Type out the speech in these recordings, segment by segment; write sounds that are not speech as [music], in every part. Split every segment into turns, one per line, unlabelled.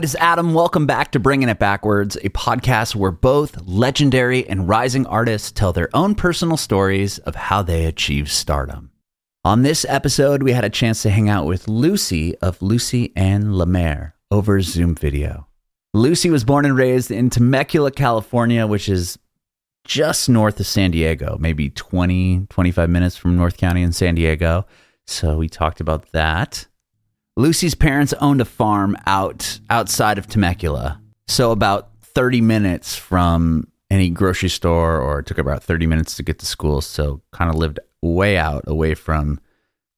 it is Adam. Welcome back to Bringing It Backwards, a podcast where both legendary and rising artists tell their own personal stories of how they achieved stardom. On this episode, we had a chance to hang out with Lucy of Lucy and La Mer over Zoom video. Lucy was born and raised in Temecula, California, which is just north of San Diego, maybe 20, 25 minutes from North County in San Diego. So we talked about that. Lucy's parents owned a farm out outside of Temecula, so about 30 minutes from any grocery store, or it took about 30 minutes to get to school. So kind of lived way out away from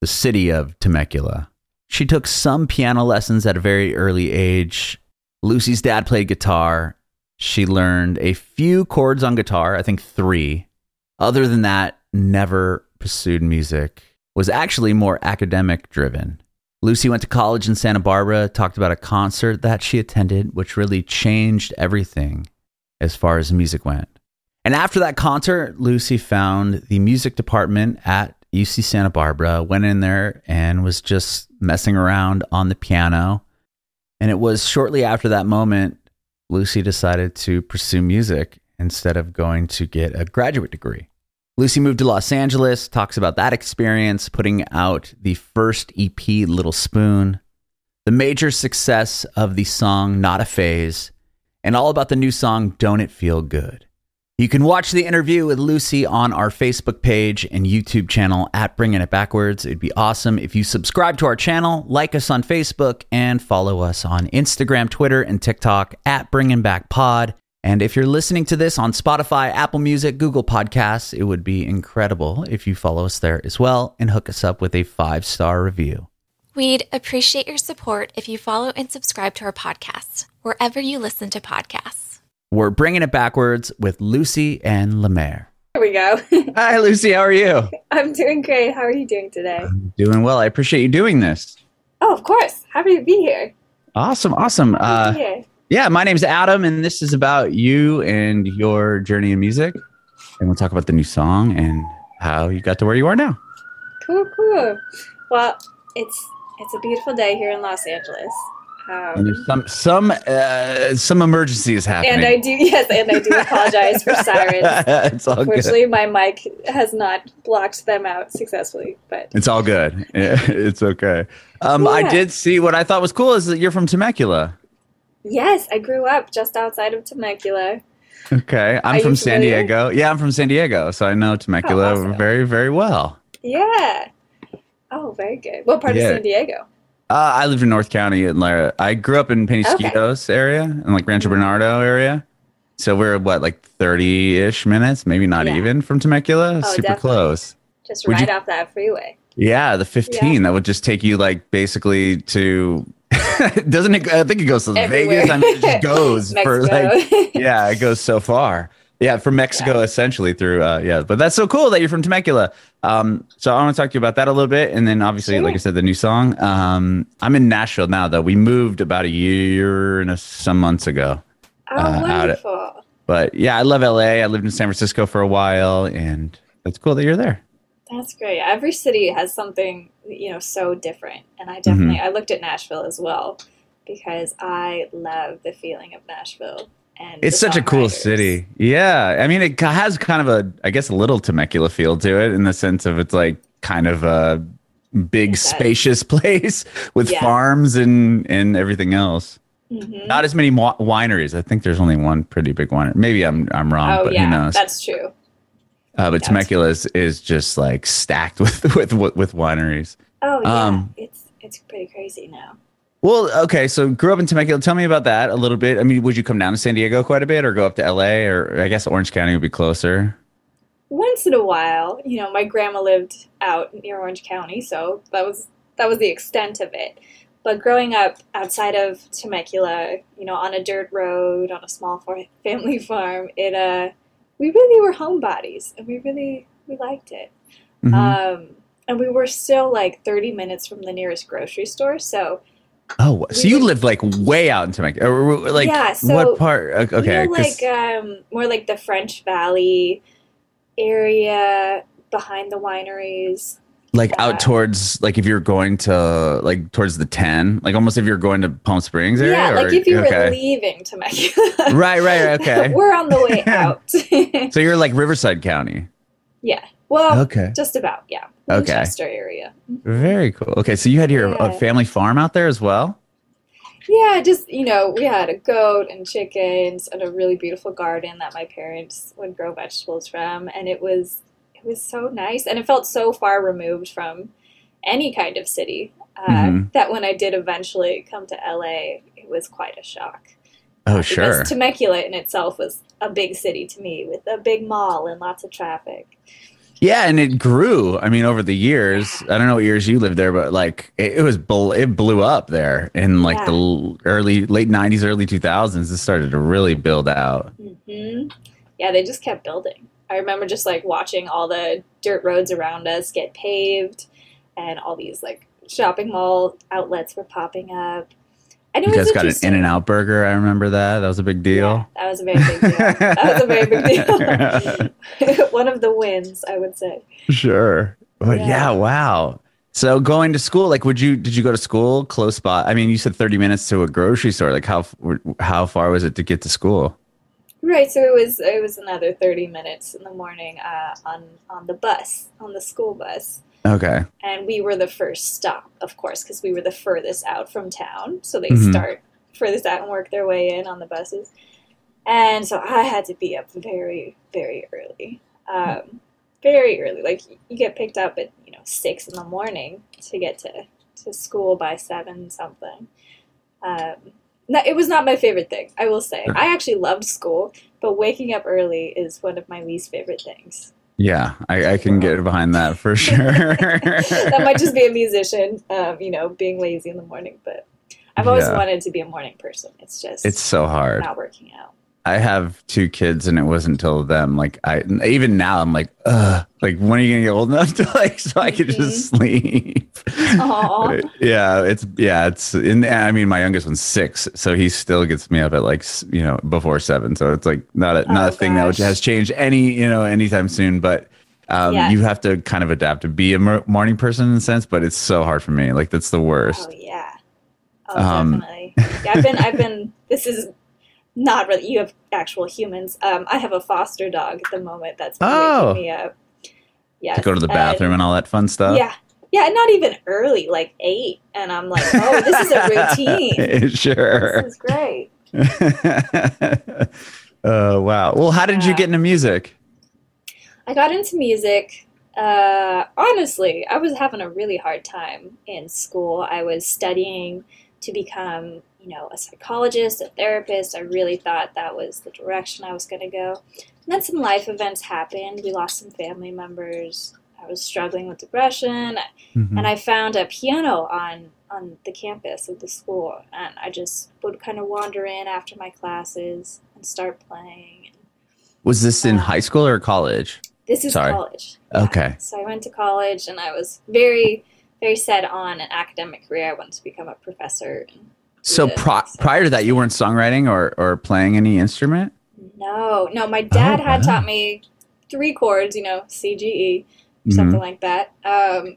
the city of Temecula. She took some piano lessons at a very early age. Lucy's dad played guitar. She learned a few chords on guitar, I think three. Other than that, never pursued music. Was actually more academic driven. Lucy went to college in Santa Barbara, talked about a concert that she attended, which really changed everything as far as music went. And after that concert, Lucy found the music department at UC Santa Barbara, went in there and was just messing around on the piano. And it was shortly after that moment, Lucy decided to pursue music instead of going to get a graduate degree. Lucy moved to Los Angeles, talks about that experience, putting out the first EP, Little Spoon, the major success of the song Not a Phase, and all about the new song Don't It Feel Good. You can watch the interview with Lucy on our Facebook page and YouTube channel at Bringing It Backwards. It'd be awesome if you subscribe to our channel, like us on Facebook, and follow us on Instagram, Twitter, and TikTok at Bringing Back Pod. And if you're listening to this on Spotify, Apple Music, Google Podcasts, it would be incredible if you follow us there as well and hook us up with a five star review.
We'd appreciate your support if you follow and subscribe to our podcast, wherever you listen to podcasts.
We're bringing it backwards with Lucy and La Mer.
There we go. [laughs]
Hi, Lucy. How are you?
I'm doing great. How are you doing today?
I'm doing well. I appreciate you doing this.
Oh, of course. Happy to be here.
Awesome. Awesome. Uh,
here.
Yeah, my name's Adam, and this is about you and your journey in music. And we'll talk about the new song and how you got to where you are now.
Cool, cool. Well, it's it's a beautiful day here in Los Angeles. Um,
there's some some uh, some emergency is happening.
and I do yes, and I do [laughs] apologize for sirens.
it's all good.
Unfortunately, my mic has not blocked them out successfully. But
It's all good. [laughs] It's okay. Um, I did see what I thought was cool is that you're from Temecula.
Yes, I grew up just outside of Temecula.
Okay, I'm
Are
from San
familiar?
Diego. Yeah, I'm from San Diego, so I know Temecula
Oh, awesome.
very, very well.
Yeah. Oh, very good. What part
Yeah.
of San Diego?
Uh, I lived in North County, and Lara. I grew up in Penasquitos area, in like Rancho Bernardo area. So we're what, like thirty-ish minutes, maybe not
Yeah.
even from Temecula.
Oh,
Super
definitely.
close.
Just
Would
right
you-
off that freeway.
Yeah, the fifteen. That would just take you like basically to. [laughs] Doesn't it? I think it goes to
Everywhere.
Vegas. I mean, it just [laughs] goes for like [laughs] yeah, it goes so far. Yeah, from Mexico essentially through uh yeah, but that's so cool that you're from Temecula. Um so I want to talk to you about that a little bit and then obviously like I said the new song. Um I'm in Nashville now though. We moved about a year and a, some months ago.
Oh,
uh,
wonderful.
But yeah, I love LA. I lived in San Francisco for a while and it's cool that you're there.
That's great. Every city has something, you know, so different. And I definitely I looked at Nashville as well because I love the feeling of Nashville. And
It's such a cool city. Yeah. I mean, it has kind of a, I guess, a little Temecula feel to it in the sense of it's like kind of a big, spacious [laughs] place with
Yeah.
farms and, and everything else.
Mhm.
Not as many wineries. I think there's only one pretty big winery. Maybe I'm I'm wrong,
Oh
but
yeah,
who knows?
that's true.
Uh, but. Temecula is, is just like stacked [laughs] with with with, with wineries.
Oh yeah,
Um,
it's it's pretty crazy now.
Well, okay, so grew up in Temecula. Tell me about that a little bit. I mean, would you come down to San Diego quite a bit, or go up to LA, or I guess Orange County would be closer?
Once in a while, you know, my grandma lived out near Orange County, so that was that was the extent of it. But growing up outside of Temecula, you know, on a dirt road, on a small [laughs] family farm, it uh, we really were homebodies, and we really we liked it.
Mhm.
Um, and we were still like 30 minutes from the nearest grocery store, so
oh, so you
would-
live like way out in Temecula, or, like
Yeah, so
what part? Okay, okay,
we were
'cause-
like um, more like the French Valley area behind the wineries.
Like
Yeah.
out towards like if you're going to like towards the ten, like almost if you're going to Palm Springs area.
Yeah,
or-
like if you were
okay.
leaving Temecula.
right, right, right, okay. [laughs]
we're on the way [laughs] out.
so you're like Riverside County.
yeah. Well,
Okay.
just about. Yeah.
Okay.
Winchester area.
Very cool. Okay, so you had your uh,
Yeah.
family farm out there as well.
Yeah, just you know, we had a goat and chickens and a really beautiful garden that my parents would grow vegetables from, and it was it was so nice, and it felt so far removed from any kind of city uh,
Mhm.
that when I did eventually come to LA, it was quite a shock.
Oh,
Because
sure.
Temecula in itself was a big city to me with a big mall and lots of traffic.
Yeah, and it grew. I mean, over the years, I don't know what years you lived there, but like it, it was, bl- it blew up there in like the l- early, late '90s, early 2000s. It started to really build out.
hmm Yeah, they just kept building. I remember just like watching all the dirt roads around us get paved, and all these like shopping mall outlets were popping up. And it
You
was
guys got an. In and Out burger. I remember that. That was a big deal.
Yeah, that was a very big deal. that was a very big [laughs] deal. [laughs] One of the wins, I would say.
Sure. But yeah.
Yeah.
wow. So going to school, like, would you did you go to school close by? I mean, you said thirty minutes to a grocery store. Like, how how far was it to get to school?
Right, so it was it was another thirty minutes in the morning uh, on on the bus, on the school bus.
Okay.
and we were the first stop, of course, because we were the furthest out from town. So they
Mhm.
start furthest out and work their way in on the buses. And so I had to be up very, very early, um, very early. Like you get picked up at you know six in the morning to get to to school by seven something. Um, it was not my favorite thing, I will say. I actually loved school, but waking up early is one of my least favorite things.
Yeah, I, I can get behind that for [laughs] sure.
that might just be a musician, um, you know, being lazy in the morning. But I've always
Yeah.
wanted to be a morning person. It's just
it's so hard.
not working out.
I have two kids, and it wasn't until them. Like I, even now, I'm like, ugh. Like, when are you gonna get old enough to like, so I could just sleep? Yeah, it's yeah, it's. In, I mean, my youngest one's six, so he still gets me up at like you know before seven. So it's like not a not
Oh,
a thing that has changed any you know anytime soon. But um,
Yeah.
you have to kind of adapt to be a morning person in a sense. But it's so hard for me. Like that's the worst.
Oh yeah. Oh,
Um,
definitely. Yeah, I've been. I've been. This is not really. You have actual humans. Um, I have a foster dog at the moment that's been
Oh.
waking me up. Yes,
to go to the bathroom and all that fun stuff.
Yeah. Yeah, not even early, like eight, and I'm like, oh, this is a [laughs] routine. [laughs]
sure.
This is great. [laughs]
Oh wow. Well, how did you get into music?
I got into music. Uh, honestly, I was having a really hard time in school. I was studying to become, you know, a psychologist, a therapist. I really thought that was the direction I was going to go. And then some life events happened. We lost some family members. I was struggling with depression,
Mhm.
and I found a piano on on the campus of the school, and I just would kind of wander in after my classes and start playing.
Was this in
uh,
high school or college?
This is
Sorry.
college.
Okay.
So I went to college and I was very, very set on an academic career. I wanted to become a professor. And
So pri- prior to that, you weren't songwriting or, or playing any instrument?
no, no, my dad
Oh,
had
wow.
taught me three chords, you know, C, G, E, something like that, um,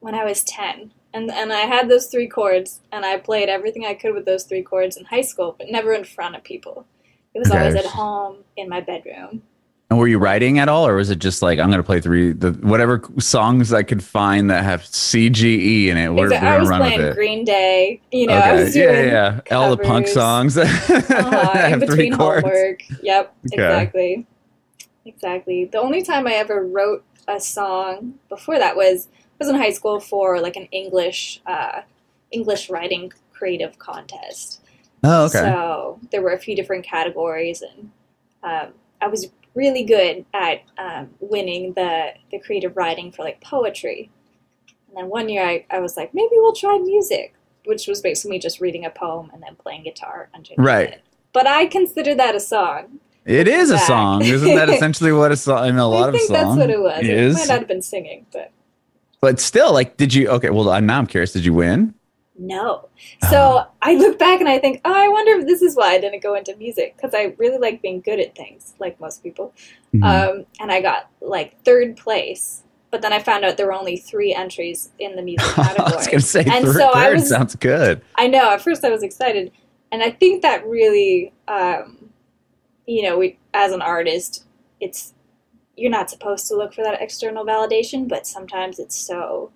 when I was 10. And, and I had those three chords and I played everything I could with those three chords in high school, but never in front of people. It was
Okay.
always at home in my bedroom.
And were you writing at all, or was it just like I'm going to play three the whatever songs I could find that have C G E in it? We're, we're
I was
run with
playing
it.
Green Day, you know, I was
yeah,
doing
yeah, yeah. All the punk songs [laughs]
uh-huh, in
have three
between
chords.
homework. Yep,
Okay.
exactly. Exactly. The only time I ever wrote a song before that was was in high school for like an English uh, English writing creative contest.
Oh, okay.
So there were a few different categories, and um, I was really good at um, winning the the creative writing for like poetry. And then one year I, I was like, maybe we'll try music, which was basically just reading a poem and then playing guitar underneath
Right.
it. But I consider that a song.
it is a song, [laughs] isn't that essentially what a song? I mean, a lot
I think
of songs
that's what it was. It
is,
might not have been singing, but
but still, like, did you? Okay, well, now I'm curious. Did you win?
No. So I look back and I think, oh, I wonder if this is why I didn't go into music because I really like being good at things, like most people.
Mhm.
Um, and I got like third place, but then I found out there were only three entries in the music [laughs]
I
category.
was going to say
And
third,
so I
third
was-
sounds good.
I know. At first, I was excited, and I think that really, um, you know, we as an artist, it's you're not supposed to look for that external validation, but sometimes it's so.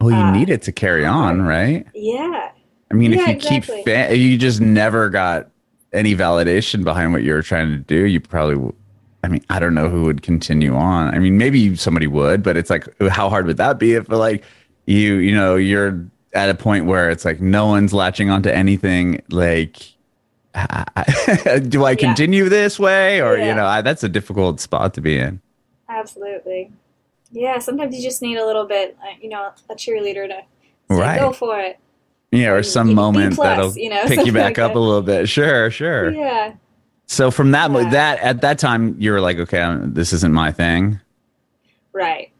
Well, you
uh,
need it to carry on, right?
Yeah,
I mean, if you
exactly.
keep, fa- you just never got any validation behind what you were trying to do, you probably, w- I mean, I don't know who would continue on. I mean, maybe somebody would, but it's like, how hard would that be if like you, you know, you're at a point where it's like no one's latching onto anything. Like, [laughs] do I
Yeah.
continue this way? Or, you know, I, that's a difficult spot to be in.
absolutely. Yeah, sometimes you just need a little bit, uh, you know, a cheerleader to say,
Right.
go for it.
Yeah, or some moment
plus,
that'll
you know, [laughs]
pick you back
like
up
that.
a little bit. Sure, sure.
Yeah,
So from that,
Yeah.
that at that time, you were like, okay, I'm, this isn't my thing.
right.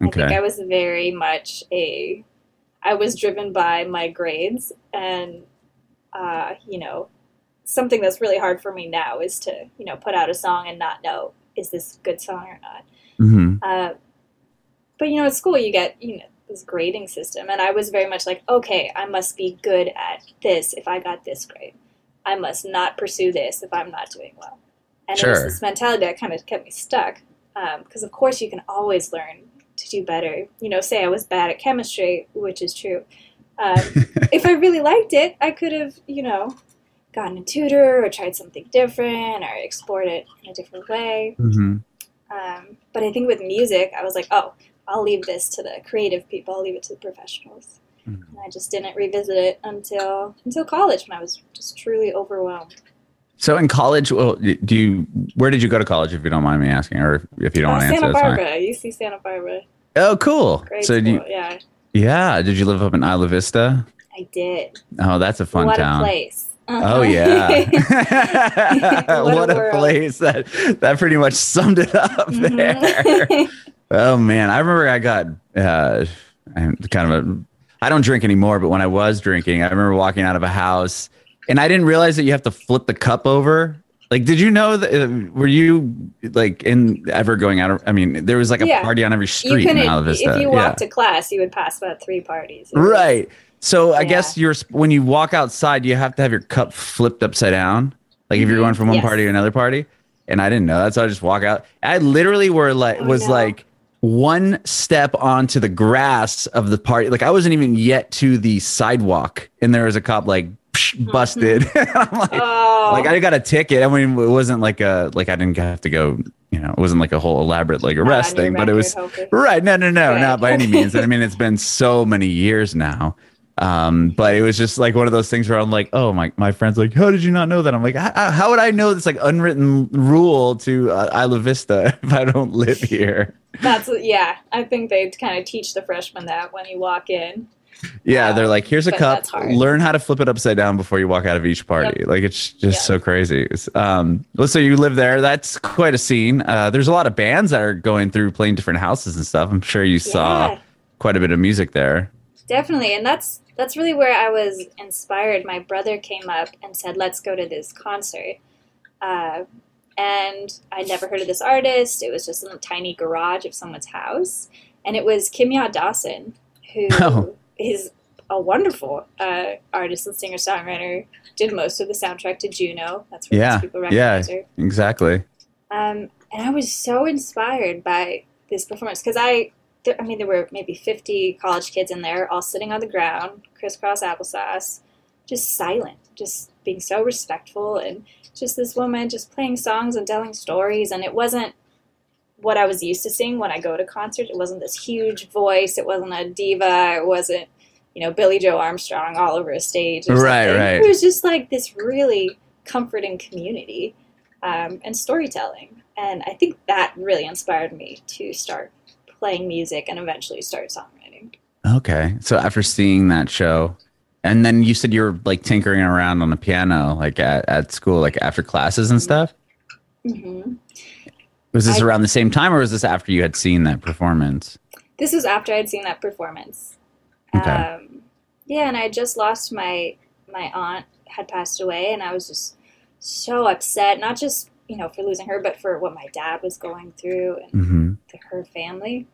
I think
Okay.
I was very much a. I was driven by my grades, and uh, you know, something that's really hard for me now is to you know put out a song and not know is this a good song or not.
hmm
Uh, but you know, at school you get you know this grading system, and I was very much like, okay, I must be good at this if I got this grade. I must not pursue this if I'm not doing well. And it was this mentality that kind of kept me stuck. Because of course you can always learn to do better. You know, say I was bad at chemistry, which is true. Um, [laughs] if I really liked it, I could have, you know, gotten a tutor or tried something different or explored it in a different way.
hmm
Um, but I think with music, I was like, oh, I'll leave this to the creative people. I'll leave it to the professionals.
Mhm.
And I just didn't revisit it until until college when I was just truly overwhelmed.
So in college, well, do you? Where did you go to college, if you don't mind me asking, or if you don't
Uh,
want to answer?
Santa
fine.
Barbara, UC Santa Barbara,
Oh, cool.
grade
so, you,
yeah,
yeah, did you live up in Isla Vista?
I did.
Oh, that's a fun
what
town.
a place.
Oh [laughs] yeah,
What [laughs]
what,
a
a, place that that pretty much summed it up there. [laughs] Oh man, I remember I got uh, kind of a. I don't drink anymore, but when I was drinking, I remember walking out of a house, and I didn't realize that you have to flip the cup over. Like, did you know that? Uh, were you like in ever going out? I mean, there was like a
Yeah.
party on every street in. Isla Vista.
If you
yeah.
walked to class, you would pass about three parties.
Right. So I
Yeah.
guess you're when you walk outside, you have to have your cup flipped upside down. Like if you're
Mhm.
going from one
Yes.
party to another party. And I didn't know that, so I just walk out. I literally were like
Oh,
was
no.
like one step onto the grass of the party. Like I wasn't even yet to the sidewalk, and there was a cop like psh, busted. [laughs] I'm like,
Mm-hmm. Oh,
like I got a ticket. I mean, it wasn't like a like I didn't have to go. You know, it wasn't like a whole elaborate like arrest thing, but it was
hopefully.
Right. No, no, no,
Good.
not by any means. I mean, it's [laughs] been so many years now. Um, but it was just like one of those things where I'm like, oh, my, my friend's like, how did you not know that? I'm like, how, how would I know this like unwritten rule to uh, Isla Vista [laughs] if I don't live here?
That's yeah. I think they kind of teach the freshmen that when you walk in.
Yeah,
Wow.
they're like, here's a cup. Learn how to flip it upside down before you walk out of each party. Like it's just
Yep.
so crazy. Um, well, so you live there. That's quite a scene. Uh, there's a lot of bands that are going through playing different houses and stuff. I'm sure you saw quite a bit of music there.
Definitely, and that's that's really where I was inspired. My brother came up and said, "Let's go to this concert," uh, and I'd never heard of this artist. It was just in a tiny garage of someone's house, and it was Kimya Dawson, who [laughs] is
Oh.
a wonderful uh, artist and singer songwriter. Did most of the soundtrack to Juno. That's where
Yeah,
most people
yeah.
recognize her.
Exactly.
Um, and I was so inspired by this performance because I, there, I mean, there were maybe 50 college kids in there, all sitting on the ground, crisscross applesauce, just silent, just being so respectful, and just this woman just playing songs and telling stories. And it wasn't what I was used to seeing when I go to concerts. It wasn't this huge voice. It wasn't a diva. It wasn't, you know, Billie Joe Armstrong all over a stage.
Right,
something.
right.
It was just like this really comforting community um, and storytelling. And I think that really inspired me to start playing music and eventually start songwriting.
Okay. So after seeing that show, and then you said you were like tinkering around on the piano, like at, at school, like after classes and stuff.
hmm
Was this
I-
around the same time, or was this after you had seen that performance?
This was after I'd seen that performance.
Okay.
Um, yeah, and I just lost my my aunt had passed away, and I was just so upset. Not just you know for losing her, but for what my dad was going through and
hmm
to her family.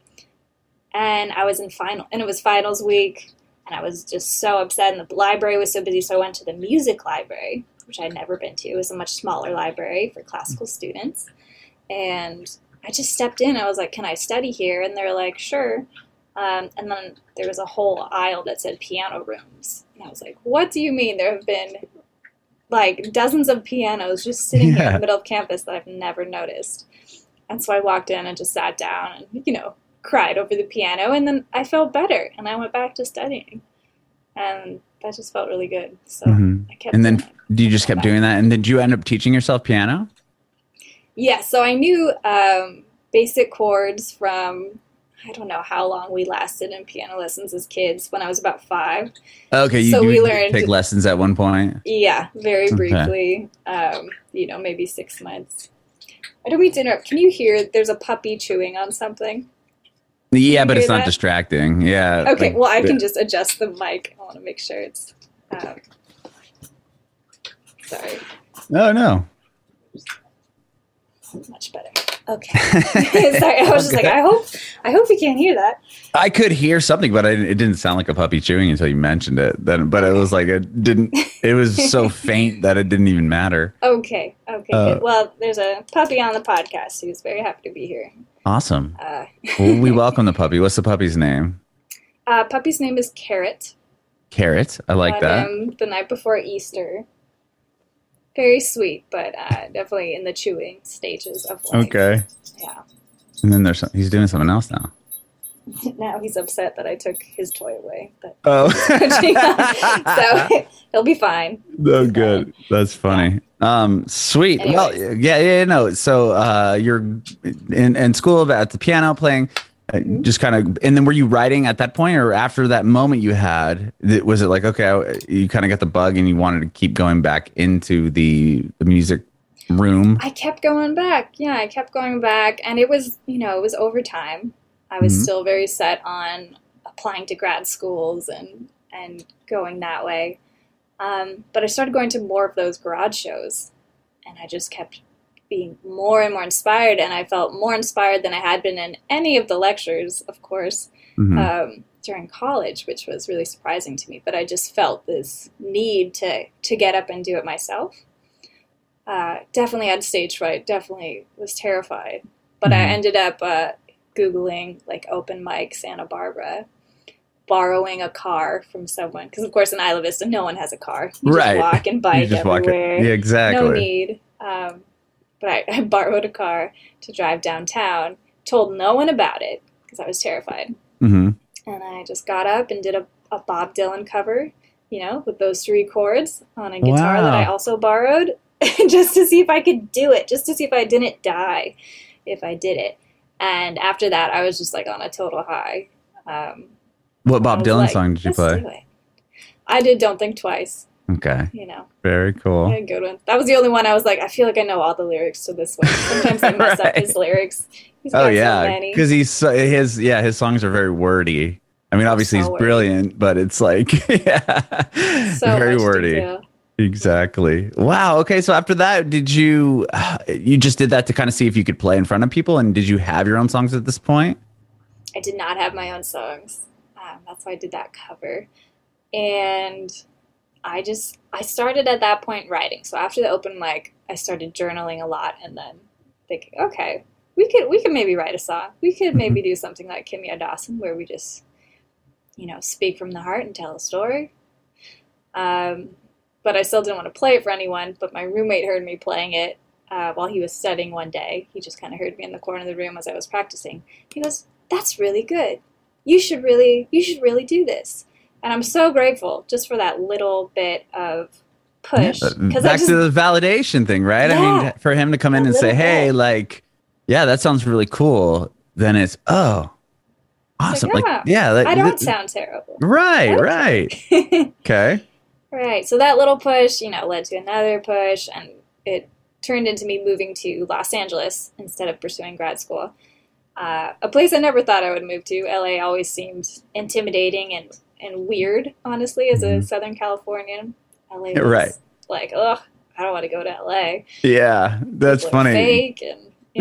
and I was in final, and it was finals week, and I was just so upset, and the library was so busy, so I went to the music library, which I'd never been to. It was a much smaller library for classical students, and I just stepped in. I was like, "Can I study here?" And they're like, "Sure." Um, and then there was a whole aisle that said piano rooms, and I was like, "What do you mean? There have been like dozens of pianos just sitting here in the middle of campus that I've never noticed?" And so I walked in and just sat down and you know cried over the piano, and then I felt better, and I went back to studying, and that just felt really good. So
Mhm.
I kept.
And then you just kept doing that. And did you end up teaching yourself piano?
Yeah, so I knew um, basic chords from I don't know how long we lasted in piano lessons as kids when I was about five.
Okay, you,
So
you
we learned-
take lessons at one point.
Yeah, very
Okay.
briefly. Um, you know, maybe six months. I don't mean to interrupt. Can you hear there's a puppy chewing on something?
Yeah, but it's not
that?
distracting. Yeah.
Okay,
like-
well, I can just adjust the mic. I want to make sure it's. Um, sorry,
Oh no.
much better. Okay, [laughs] sorry. I was just like, I hope, I hope you can't hear that.
I could hear something, but I, it didn't sound like a puppy chewing until you mentioned it. Then, but it was like it didn't. It was so [laughs] faint that it didn't even matter.
Okay, okay.
Uh.
Well, there's a puppy on the podcast who's very happy to be here.
Awesome.
Uh,
Well, we welcome the puppy. What's the puppy's name?
uh, puppy's name is Carrot.
Carrot. I like that.
the night before Easter. Very sweet, but uh, definitely in the chewing stages of life.
Okay.
Yeah.
And then there's some, he's doing something else now. [laughs]
Now he's upset that I took his toy away, but
Oh. [laughs]
so [laughs] he'll be fine.
Oh, good. That's funny. Um, sweet. Well, yeah, yeah, no. So, uh, you're in, in school at the piano playing, just kind of, and then were you writing at that point or after that moment you had, was it like, okay, you kind of got the bug and you wanted to keep going back into the, the music room?
I kept going back. Yeah, I kept going back, and it was, you know, it was overtime. I was
Mhm.
still very set on applying to grad schools and and going that way. Um, but I started going to more of those garage shows, and I just kept being more and more inspired, and I felt more inspired than I had been in any of the lectures, of course,
Mhm.
um, during college, which was really surprising to me. But I just felt this need to to get up and do it myself. Uh, definitely had stage fright. Definitely was terrified. But I
Mhm.
ended up uh, googling like open mic Santa Barbara, borrowing a car from someone because of course in Isla Vista no one has a car. You
Right.
just walk and [laughs] bike
just walk it.
everywhere
Yeah, exactly.
no need. Um, but I, [laughs] I borrowed a car to drive downtown. Told no one about it because I was terrified.
Mhm.
And I just got up and did a, a Bob Dylan cover, you know, with those three chords on a guitar that I also borrowed, [laughs] just to see if I could do it, just to see if I didn't die if I did it. And after that, I was just like on a total high. Um,
What Bob Dylan
like,
song did you play?
I did Don't Think Twice,
Okay.
you know.
Very cool.
Good one. That was the only one I was like, I feel like I know all the lyrics to this one. Sometimes I [laughs] mess
Right.
up his lyrics. He's
Oh yeah,
many.
because he's so, his yeah his songs are very wordy. I mean, obviously
So
he's
wordy.
brilliant, but it's like [laughs] yeah,
so
very wordy.
detail.
Exactly. Wow. Okay. So after that, did you [sighs] you just did that to kind of see if you could play in front of people, and did you have your own songs at this point?
I did not have my own songs. Um, that's why I did that cover. And I just I started at that point writing. So after the open mic, I started journaling a lot and then thinking, okay, we could we could maybe write a song. We could
Mm-hmm.
maybe do something like Kimya Dawson where we just you know, speak from the heart and tell a story. Um, but I still didn't want to play it for anyone. But my roommate heard me playing it uh, while he was studying one day. He just kind of heard me in the corner of the room as I was practicing. He goes, "That's really good. You should really, you should really do this." And I'm so grateful just for that little bit of push
Yeah, Back
just
to the validation thing, right? I mean, for him to come in and say, "Hey,
bit.
like, yeah, that sounds really cool," then it's oh, awesome. Like,
yeah,
yeah, like,
I don't
th-
sound terrible.
right, right. [laughs] Okay.
Right. So that little push, you know, led to another push, and it turned into me moving to Los Angeles instead of pursuing grad school. Uh, a place I never thought I would move to. LA always seemed intimidating and, and weird, honestly, as a
Mhm.
Southern Californian. LA was
Right.
like, ugh, I don't want to go to LA.
Yeah, that's funny.
Fake and.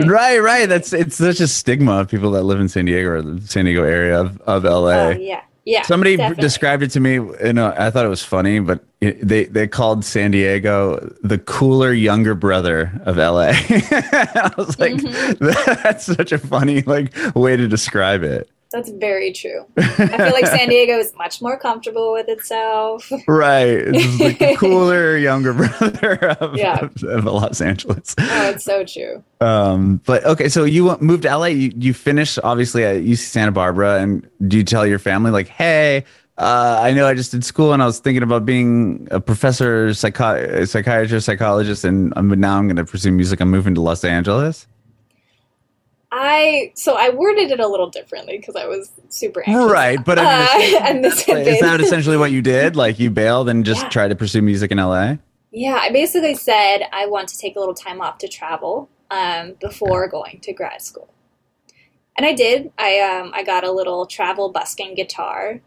Right, right. That's it's such a stigma of people that live in San Diego or the San Diego area of, of LA.
Oh, yeah. Yeah.
Somebody
definitely.
described it to me, and I thought it was funny, but it, they they called San Diego the cooler younger brother of LA. [laughs] I was like,
Mm-hmm. [laughs]
that's such a funny like way to describe it.
That's very true. [laughs] I feel like San Diego is much more comfortable with itself.
Right, it's like the [laughs] cooler younger brother [laughs] of,
Yeah.
of, of Los Angeles.
Oh, it's so true.
Um, but okay, so you moved to LA. You, you finished obviously at UC Santa Barbara, and do you tell your family like, "Hey, uh, I know I just did school, and I was thinking about being a professor, psychi- psychiatrist, psychologist, and um, but now I'm going to pursue music. I'm moving to Los Angeles."
I so I worded it a little differently because I was super anxious.
Right, but I mean,
Uh,
it's-
and this had
is that [laughs] essentially what you did? Like you bailed and just
Yeah.
tried to pursue music in LA?
Yeah, I basically said I want to take a little time off to travel um, before going to grad school, and I did. I um, I got a little travel busking guitar,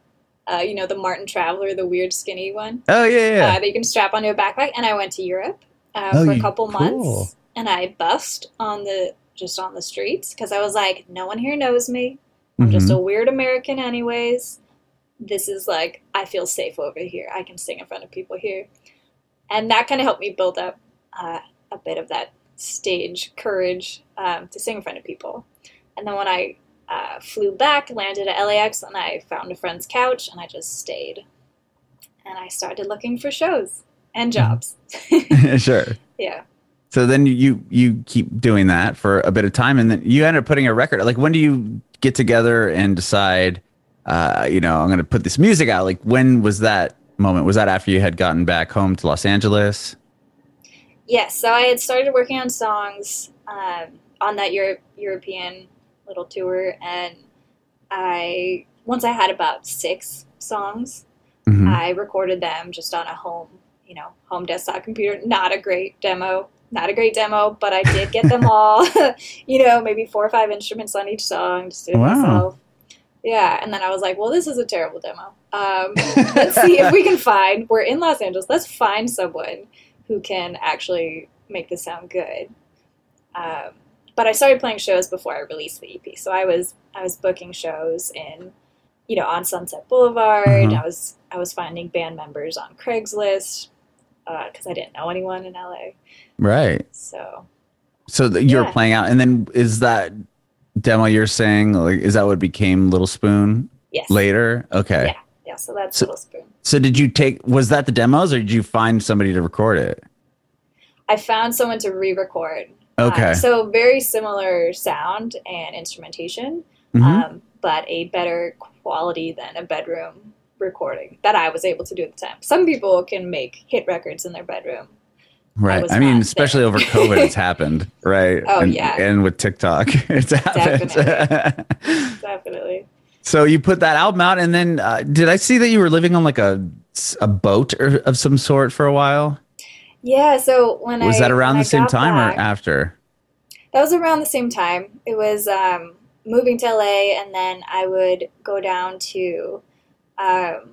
uh, you know, the Martin Traveler, the weird skinny one
Oh yeah, yeah.
uh, that you can strap onto a backpack. And I went to Europe uh,
Oh,
for a couple
cool.
months, and I busked on the just on the streets because I was like, no one here knows me. I'm just
Mhm.
a weird American, anyways. This is like, I feel safe over here. I can sing in front of people here. And that kind of helped me build up uh, a bit of that stage courage um, to sing in front of people. And then when I uh, flew back, landed at LAX, and I found a friend's couch, and I just stayed. And I started looking for shows and jobs. [laughs] [laughs]
sure.
yeah.
So then you you keep doing that for a bit of time, and then you end up putting a record. Like when do you get together and decide? Uh, you know, I'm going to put this music out. Like when was that moment? Was that after you had gotten back home to Los Angeles?
Yes, so I had started working on songs um, on that Euro- European little tour, and I once I had about six songs,
Mhm.
I recorded them just on a home, you know, home desktop computer. Not a great demo, not a great demo, but I did get them all. [laughs] you know, maybe four or five instruments on each song, just
Wow.
myself. Yeah, and then I was like, well, this is a terrible demo. Um, [laughs] let's see if we can find. We're in Los Angeles. Let's find someone who can actually make this sound good. Um, but I started playing shows before I released the EP, so I was I was booking shows in, you know, on Sunset Boulevard.
Mhm.
I was I was finding band members on Craigslist because I didn't know anyone in LA.
Right.
So
So th- you're
Yeah.
playing out, and then is that demo you're saying like is that what became Little Spoon
yes,
later? Okay.
Yeah. yeah. So that's
So-
Little Spoon.
So did you take was that the demos or did you find somebody to record it?
I found someone to re-record.
Okay.
Um, so very similar sound and instrumentation,
Mhm.
um, but a better quality than a bedroom recording that I was able to do at the time. Some people can make hit records in their bedroom.
Right.
was
I mean, especially over COVID, it's [laughs] happened, right?
Oh,
and,
yeah.
And with TikTok, [laughs] it's happened.
Definitely.
so you put that album out, and then uh, did I see that you were living on like a a boat or of some sort for a while?
Yeah. So when
Was
I
that around the
I
same time
back-
or after?
That was around the same time. It was um, moving to LA, and then I would go down to um,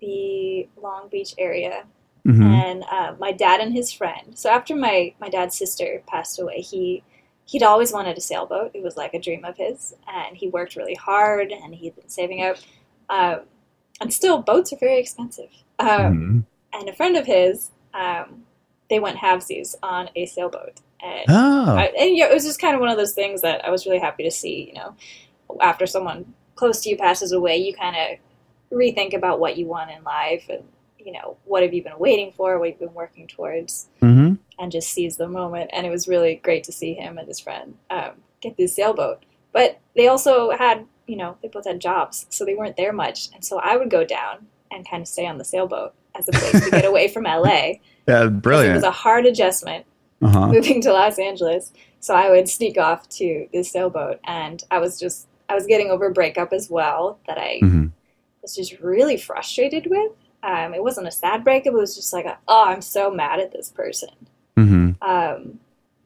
the Long Beach area
Mhm.
and uh, my dad and his friend. So after my my dad's sister passed away, he he'd always wanted a sailboat. It was like a dream of his, and he worked really hard, and he'd been saving up. Um, and still, boats are very expensive. Um,
Mhm.
And a friend of his, um, they went halvesies on a sailboat, and,
Oh,
I, and yeah, it was just kind of one of those things that I was really happy to see. You know, after someone close to you passes away, you kind of rethink about what you want in life and you know what have you been waiting for what you've been working towards
Mhm.
and just seize the moment and it was really great to see him and his friend um, get this sailboat but they also had you know they both had jobs so they weren't there much and so i would go down and kind of stay on the sailboat as a place to get [laughs] away from la
yeah,
'Cause it was a hard adjustment
uh-huh. [laughs]
moving to Los Angeles. So I would sneak off to this sailboat, and I was just I was getting over a breakup as well that I
Mhm.
was just really frustrated with. Um, it wasn't a sad breakup; it was just like, a, oh, I'm so mad at this person,
Mhm.
um,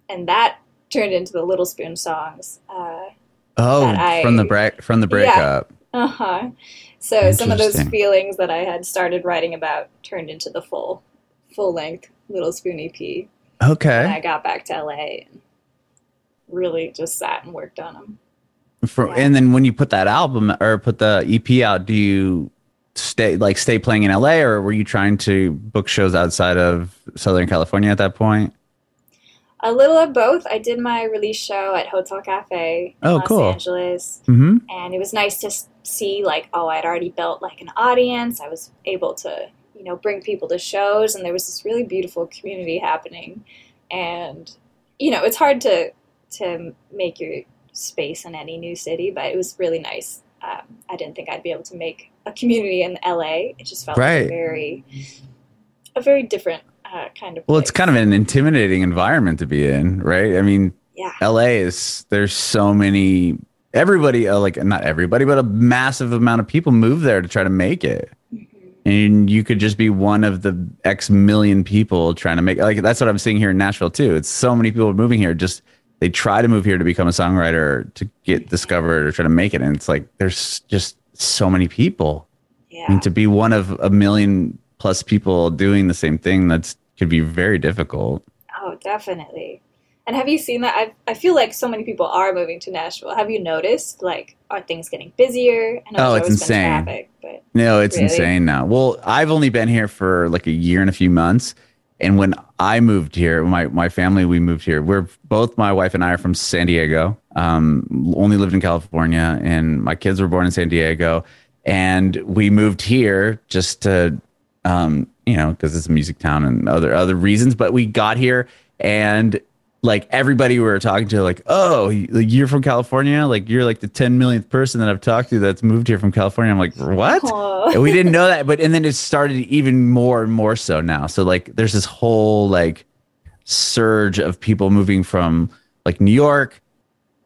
and that turned into the Little Spoon songs. Uh
Oh,
I-
from the break from the
Yeah.
breakup.
huh. So some of those feelings that I had started writing about turned into the full full length Little Spoon EP when I got back to LA. And really just sat and worked on them.
For,
Yeah.
And then when you put that album or put the EP out, do you stay like stay playing in LA or were you trying to book shows outside of Southern California at that point?
A little of both. I did my release show at Hotel Cafe in
Oh,
Los
cool.
Angeles,
Mm-hmm.
and it was nice to see like, oh, I'd already built like an audience. I was able to, you know, bring people to shows, and there was this really beautiful community happening. And you know, it's hard to to make your space in any new city, but it was really nice. Um, I didn't think I'd be able to make a community in LA. It just felt like
Right.
a very a very different uh, kind of.
Well, it's kind of an intimidating environment to be in, right? I mean,
yeah.
LA is there's so many everybody uh, like not everybody but a massive amount of people move there to try to make it
Mhm.
and you could just be one of the x million people trying to make like that's what i'm seeing here in nashville too it's so many people moving here just they try to move here to become a songwriter to get discovered or try to make it and it's like there's just so many people
Yeah.
to be one of a million plus people doing the same thing that's could be very difficult
Oh, definitely. And have you seen that? I I feel like so many people are moving to Nashville. Have you noticed? Like, are things getting busier? I know
Oh, it's insane.
traffic, but
No, it's
Really?
insane now. Well, I've only been here for like a year and a few months. And when I moved here, my, my family, we moved here. We're both, my wife and I are from San Diego. Um, only lived in California, and my kids were born in San Diego. And we moved here just to, um, you know, because it's a music town and other other reasons. But we got here, and like everybody we were talking to, like, oh, you're from California, like you're like the 10 millionth person that I've talked to that's moved here from California. I'm like, what? We didn't know that, but and then it started even more and more so now. So like, there's this whole like surge of people moving from like New York,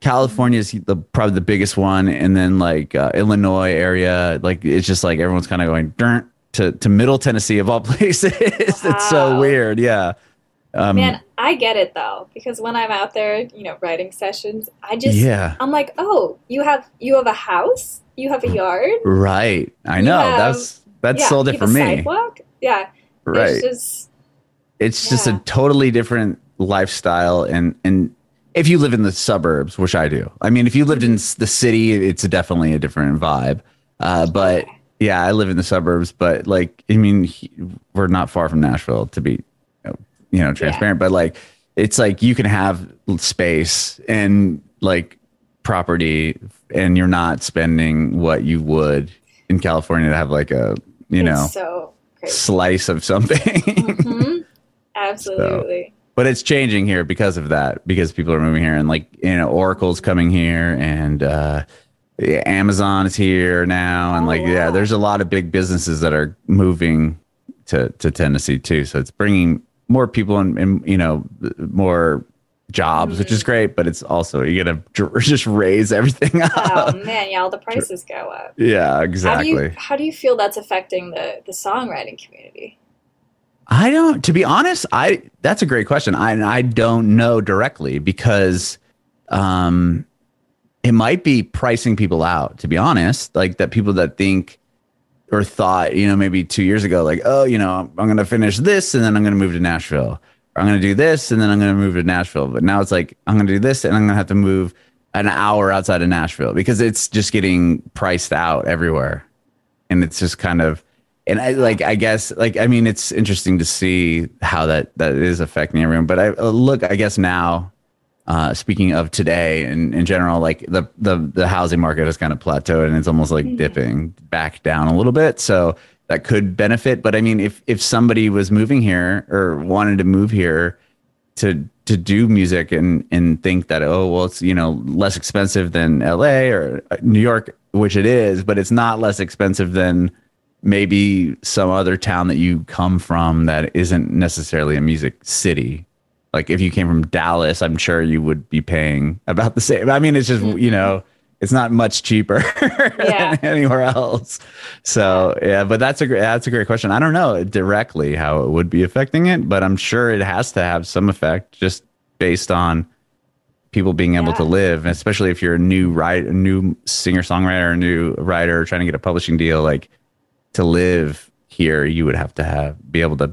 California is the probably the biggest one, and then like uh, Illinois area. Like it's just like everyone's kind of going to to Middle Tennessee of all [laughs] places. it's so weird. Yeah. Um,
man, I get it though because when I'm out there, you know, writing sessions, I just
yeah.
I'm like, oh, you have you have a house, you have a yard,
Right. I know.
have-
that's that's
yeah,
sold it for me.
Sidewalk, yeah,
Right.
It's just
it's just a totally different lifestyle and and if you live in the suburbs which i do i mean if you lived in the city it's definitely a different vibe uh, but yeah i live in the suburbs but like i mean he- we're not far from nashville to be you know transparent but like it's like you can have space and like property and you're not spending what you would in california to have like a you
it's
know
so
slice of something.
Hmm [laughs] Absolutely.
but it's changing here because of that because people are moving here and like you know oracle's coming here and uh yeah, amazon is here now and
Oh,
like yeah. there's a lot of big businesses that are moving to to tennessee too. So it's bringing more people and, and you know more jobs which
Mm-hmm.
is great but it's also you're gonna dr- [laughs] just raise everything up
Oh man, yeah, all the prices go up.
yeah
How do
exactly
you how do you feel that's affecting the the songwriting community?
I don't. To be honest, I that's a great question. I I don't know directly because, um, it might be pricing people out. To be honest, like that people that think or thought, you know, maybe two years ago, like, oh, you know, I'm, going to finish this and then I'm going to move to Nashville. Or I'm going to do this and then I'm going to move to Nashville. But now it's like I'm going to do this and I'm going to have to move an hour outside of Nashville because it's just getting priced out everywhere and it's just kind of and I like I guess like I mean it's interesting to see how that that is affecting everyone. But I uh, look I guess now, uh, speaking of today and in general, like the the the housing market has kind of plateaued and it's almost like dipping back down a little bit. So that could benefit. But I mean, if if somebody was moving here or wanted to move here to to do music and and think that oh well it's you know less expensive than LA or uh, New York which it is but it's not less expensive than maybe some other town that you come from that isn't necessarily a music city like if you came from Dallas I'm sure you would be paying about the same I mean it's just you mm-hmm. know it's not much cheaper [laughs]
Yeah.
than anywhere else so yeah but that's a great that's a great question I don't know directly how it would be affecting it but I'm sure it has to have some effect just based on people being able to
Yeah.
live, especially if you're a new writer, a new singer songwriter, a new writer trying to get a publishing deal. Like to live here, you would have to have be able to,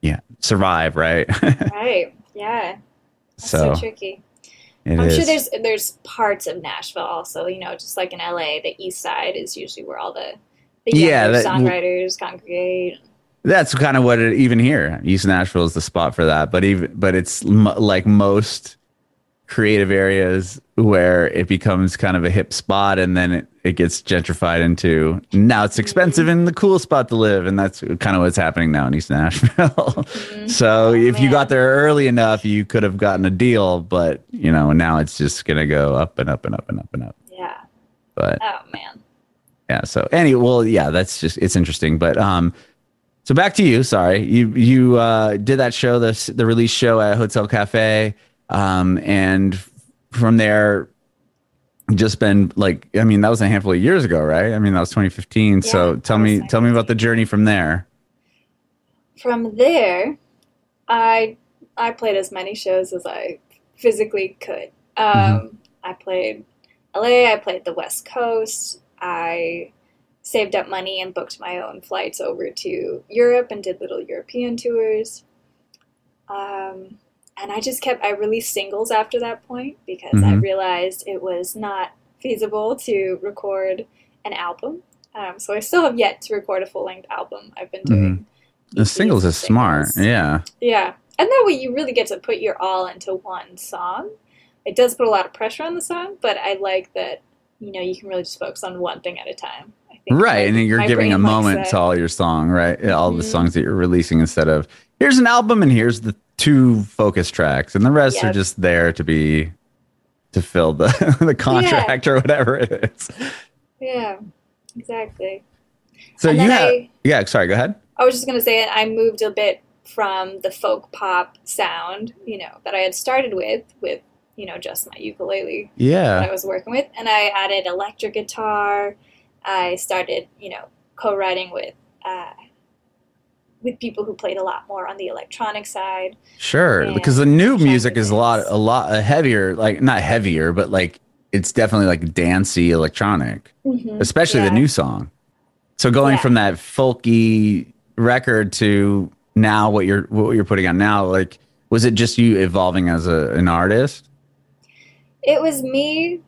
yeah, survive, right? [laughs]
Right. Yeah. That's
so
so tricky. I'm
is.
sure there's there's parts of Nashville also. You know, just like in LA, the East Side is usually where all the the
Yeah, that-
songwriters congregate.
That's kind of what it even here. East Nashville is the spot for that, but even but it's m- like most creative areas where it becomes kind of a hip spot and then it, it gets gentrified into now it's expensive and the cool spot to live and that's kind of what's happening now in East Nashville. [laughs] so if you got there early enough you could have gotten a deal, but you know, now it's just going to go up and up and up and up and up.
Yeah.
But
Oh man.
yeah so anyway well yeah that's just it's interesting but um so back to you sorry you you uh did that show the the release show at hotel cafe um and from there just been like i mean that was a handful of years ago right i mean that was 2015 so tell me tell me about the journey from there
From there, I I played as many shows as I physically could. Um,
Mm-hmm.
I played LA. I played the West Coast. I saved up money and booked my own flights over to Europe and did little European tours. Um, and I just kept. I released singles after that point because I
Mhm.
realized it was not feasible to record an album. Um, so I still have yet to record a full length album. I've been doing
the singles is smart yeah
yeah. And that way you really get to put your all into one song. It does put a lot of pressure on the song, but I like that, you know, you can really just focus on one thing at a time.
Right
my-
and then you're giving a moment
that.
to all your song right all the
Mhm.
songs that you're releasing instead of here's an album and here's the two focus tracks and the rest are just there to be to fill the [laughs] the contract or whatever it is.
Yeah, exactly.
so
And
you have
I-
yeah sorry go ahead.
I was just to say I moved a bit from the folk pop sound, you know, that I had started with, with, you know, just my ukulele that I was working with, and I added electric guitar. I started, you know, co-writing with uh, with people who played a lot more on the electronic side.
sure because the new music is a lot a lot heavier like not heavier but like it's definitely like dancey electronic mm-hmm. especially the new song. So going
Yeah.
from that folky record to now what you're what you're putting on now like was it just you evolving as a, an artist?
It was me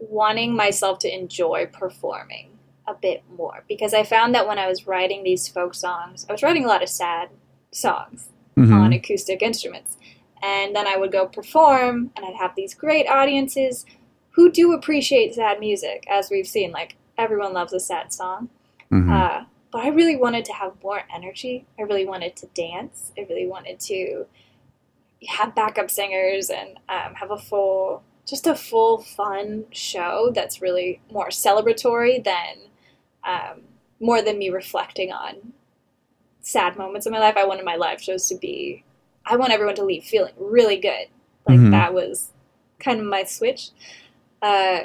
wanting myself to enjoy performing a bit more because I found that when I was writing these folk songs, I was writing a lot of sad songs
Mhm.
on acoustic instruments. And then I would go perform, and I'd have these great audiences who do appreciate sad music, as we've seen. Like, everyone loves a sad song.
Mhm.
Uh, but I really wanted to have more energy. I really wanted to dance. I really wanted to have backup singers and um, have a full, just a full fun show that's really more celebratory than um, more than me reflecting on sad moments in my life. I wanted my live shows to be, I want everyone to leave feeling really good. Like
Mhm.
that was kind of my switch. Uh,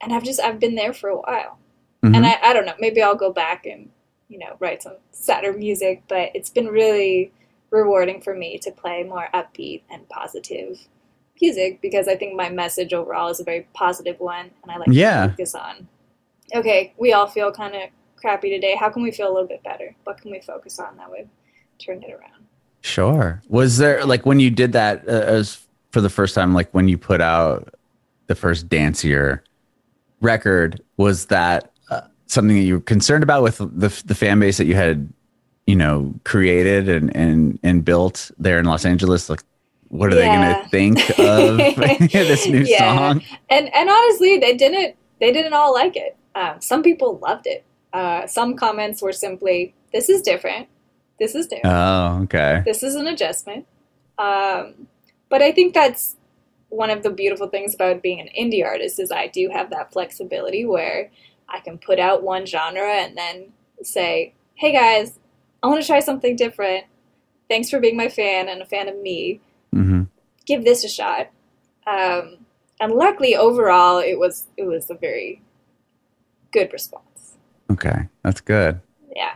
and I've just, I've been there for a while
Mhm.
and I, I don't know maybe i'll go back and you know write some sadder music but it's been really rewarding for me to play more upbeat and positive music because i think my message overall is a very positive one and i like
Yeah.
to focus on okay we all feel kind of crappy today how can we feel a little bit better what can we focus on that would turn it around
Sure. Was there like when you did that uh, as for the first time, like when you put out the first Dancier record, was that uh, something that you were concerned about with the the fan base that you had, you know, created and and and built there in Los Angeles? Like, what are
Yeah.
they going to think of [laughs] [laughs] this new
Yeah.
song?
and and honestly they didn't they didn't all like it um, some people loved it. Uh, some comments were simply this is different. This is different.
Oh, okay.
this is an adjustment. Um, but i think that's one of the beautiful things about being an indie artist is i do have that flexibility where i can put out one genre and then say hey guys i want to try something different. Thanks for being my fan and a fan of me.
Hmm
give this a shot. Um, and luckily, overall, it was it was a very good response.
Okay, that's good.
Yeah,